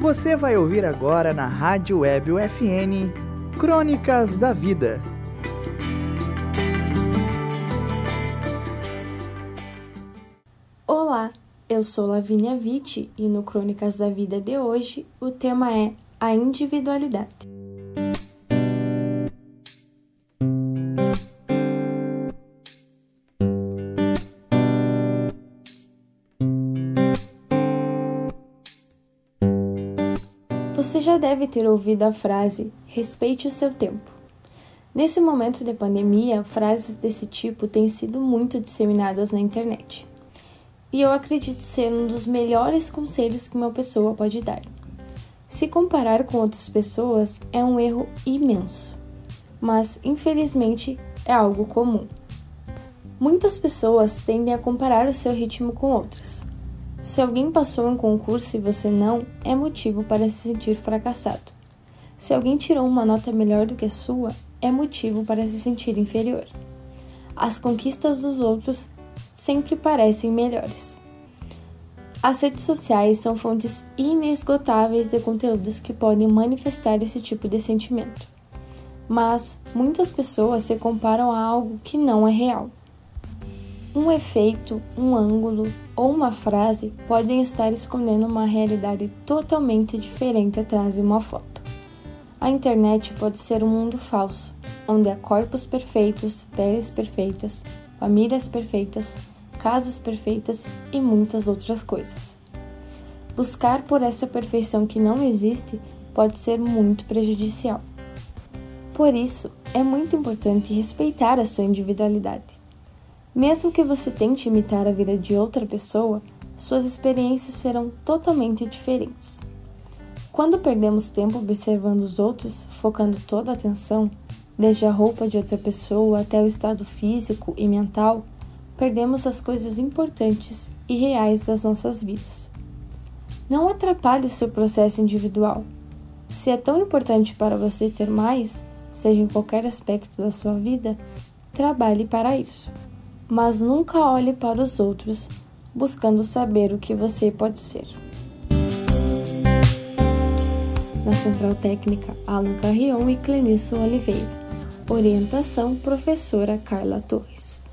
Você vai ouvir agora na Rádio Web UFN Crônicas da Vida. Olá, eu sou Lavínia Vitti e no Crônicas da Vida de hoje o tema é a individualidade. Você já deve ter ouvido a frase respeite o seu tempo. Nesse momento de pandemia, frases desse tipo têm sido muito disseminadas na internet. E eu acredito ser um dos melhores conselhos que uma pessoa pode dar. Se comparar com outras pessoas é um erro imenso, mas infelizmente é algo comum. Muitas pessoas tendem a comparar o seu ritmo com outras se alguém passou em um concurso e você não, é motivo para se sentir fracassado. Se alguém tirou uma nota melhor do que a sua, é motivo para se sentir inferior. As conquistas dos outros sempre parecem melhores. As redes sociais são fontes inesgotáveis de conteúdos que podem manifestar esse tipo de sentimento. Mas muitas pessoas se comparam a algo que não é real. Um efeito, um ângulo ou uma frase podem estar escondendo uma realidade totalmente diferente atrás de uma foto. A internet pode ser um mundo falso, onde há corpos perfeitos, peles perfeitas, famílias perfeitas, casos perfeitas e muitas outras coisas. Buscar por essa perfeição que não existe pode ser muito prejudicial. Por isso, é muito importante respeitar a sua individualidade. Mesmo que você tente imitar a vida de outra pessoa, suas experiências serão totalmente diferentes. Quando perdemos tempo observando os outros, focando toda a atenção, desde a roupa de outra pessoa até o estado físico e mental, perdemos as coisas importantes e reais das nossas vidas. Não atrapalhe o seu processo individual. Se é tão importante para você ter mais, seja em qualquer aspecto da sua vida, trabalhe para isso mas nunca olhe para os outros buscando saber o que você pode ser. Na Central Técnica, Alan Carrion e Clenício Oliveira. Orientação: Professora Carla Torres.